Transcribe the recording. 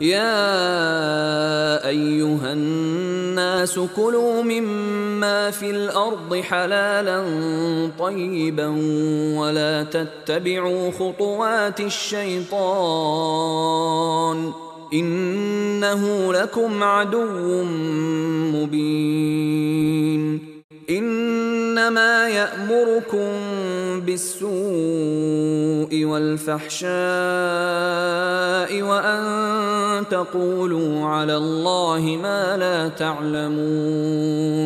يا ايها الناس كلوا مما في الارض حلالا طيبا ولا تتبعوا خطوات الشيطان انه لكم عدو مبين انما يأمركم بالسوء والفحشاء وان تقولوا على الله ما لا تعلمون